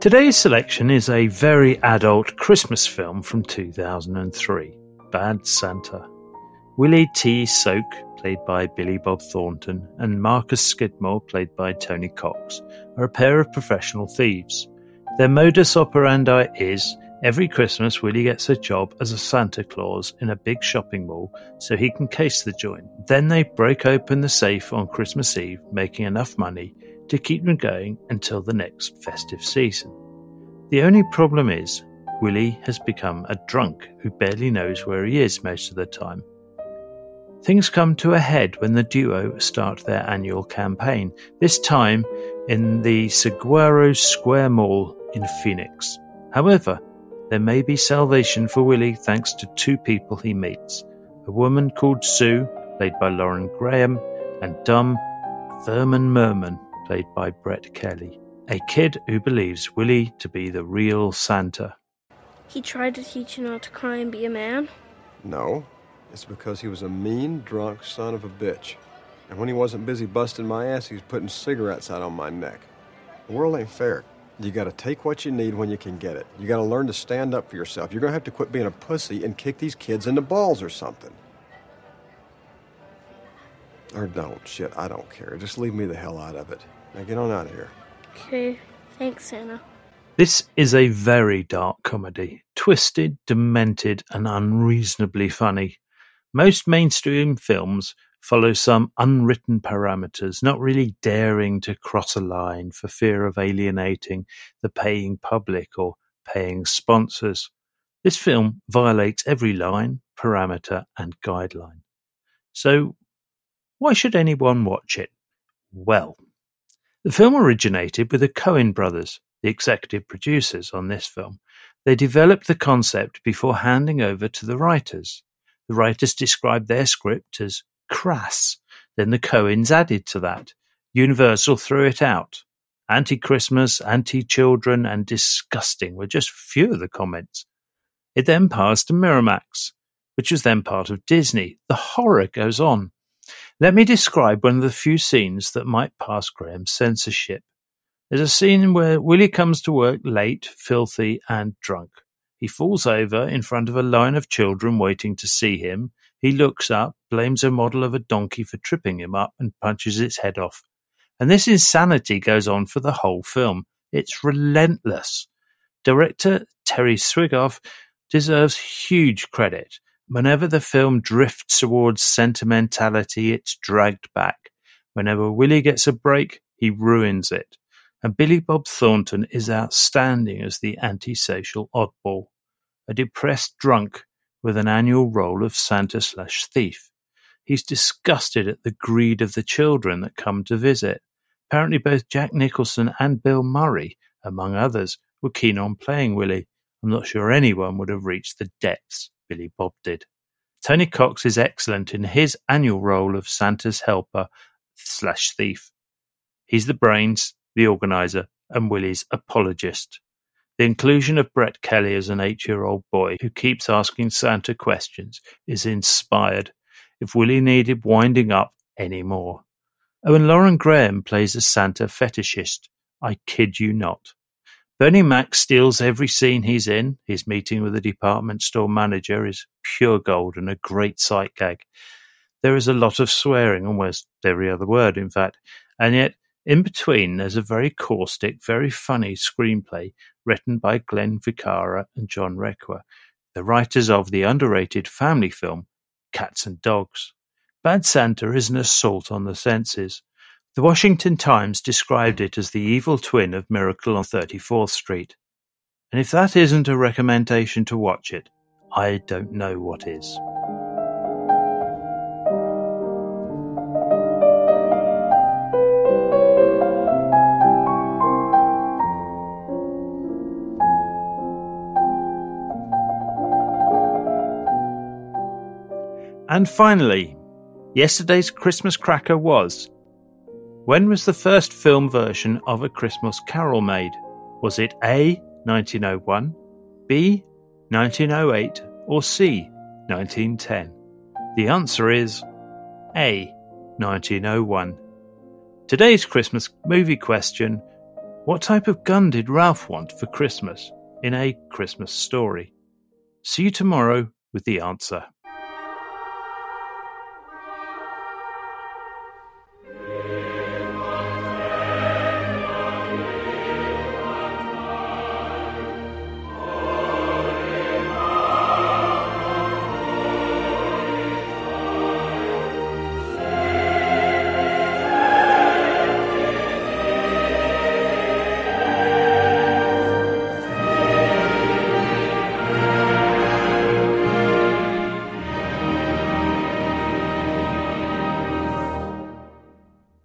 Today's selection is a very adult Christmas film from 2003, Bad Santa. Willie T. Soke, played by Billy Bob Thornton, and Marcus Skidmore, played by Tony Cox, are a pair of professional thieves. Their modus operandi is every Christmas Willie gets a job as a Santa Claus in a big shopping mall so he can case the joint. Then they break open the safe on Christmas Eve, making enough money to keep them going until the next festive season. The only problem is, Willie has become a drunk who barely knows where he is most of the time. Things come to a head when the duo start their annual campaign, this time in the Saguaro Square Mall in Phoenix. However, there may be salvation for Willie thanks to two people he meets a woman called Sue, played by Lauren Graham, and dumb Thurman Merman, played by Brett Kelly, a kid who believes Willie to be the real Santa. He tried to teach you not to cry and be a man? No, it's because he was a mean, drunk son of a bitch. And when he wasn't busy busting my ass, he was putting cigarettes out on my neck. The world ain't fair. You gotta take what you need when you can get it. You gotta learn to stand up for yourself. You're gonna have to quit being a pussy and kick these kids in the balls or something. Or don't. Shit, I don't care. Just leave me the hell out of it. Now get on out of here. Okay, thanks, Santa. This is a very dark comedy, twisted, demented, and unreasonably funny. Most mainstream films follow some unwritten parameters, not really daring to cross a line for fear of alienating the paying public or paying sponsors. This film violates every line, parameter, and guideline. So, why should anyone watch it? Well, the film originated with the Coen brothers, the executive producers on this film. They developed the concept before handing over to the writers. The writers described their script as crass. Then the Coens added to that. Universal threw it out. Anti-Christmas, anti-children, and disgusting were just few of the comments. It then passed to Miramax, which was then part of Disney. The horror goes on. Let me describe one of the few scenes that might pass Graham's censorship. There's a scene where Willie comes to work late, filthy, and drunk. He falls over in front of a line of children waiting to see him. He looks up, blames a model of a donkey for tripping him up, and punches its head off. And this insanity goes on for the whole film. It's relentless. Director Terry Zwigoff deserves huge credit. Whenever the film drifts towards sentimentality, it's dragged back. Whenever Willie gets a break, he ruins it. And Billy Bob Thornton is outstanding as the antisocial oddball, a depressed drunk with an annual role of Santa slash thief. He's disgusted at the greed of the children that come to visit. Apparently both Jack Nicholson and Bill Murray, among others, were keen on playing Willie. I'm not sure anyone would have reached the depths Billy Bob did. Tony Cox is excellent in his annual role of Santa's helper slash thief. He's the brains, the organizer, and Willie's apologist. The inclusion of Brett Kelly as an eight-year-old boy who keeps asking Santa questions is inspired. If Willie needed winding up any more. Oh, and Lauren Graham plays a Santa fetishist. I kid you not. Bernie Mac steals every scene he's in. His meeting with the department store manager is pure gold and a great sight gag. There is a lot of swearing, almost every other word, in fact, and yet in between there's a very caustic, very funny screenplay written by Glenn Ficarra and John Requa, the writers of the underrated family film Cats and Dogs. Bad Santa is an assault on the senses. The Washington Times described it as the evil twin of "Miracle on Thirty-Fourth Street", and if that isn't a recommendation to watch it, I don't know what is. And finally, yesterday's Christmas cracker was when was the first film version of A Christmas Carol made? Was it A. 1901, B. 1908, or C. 1910? The answer is A. 1901. Today's Christmas movie question What type of gun did Ralph want for Christmas in A Christmas Story? See you tomorrow with the answer.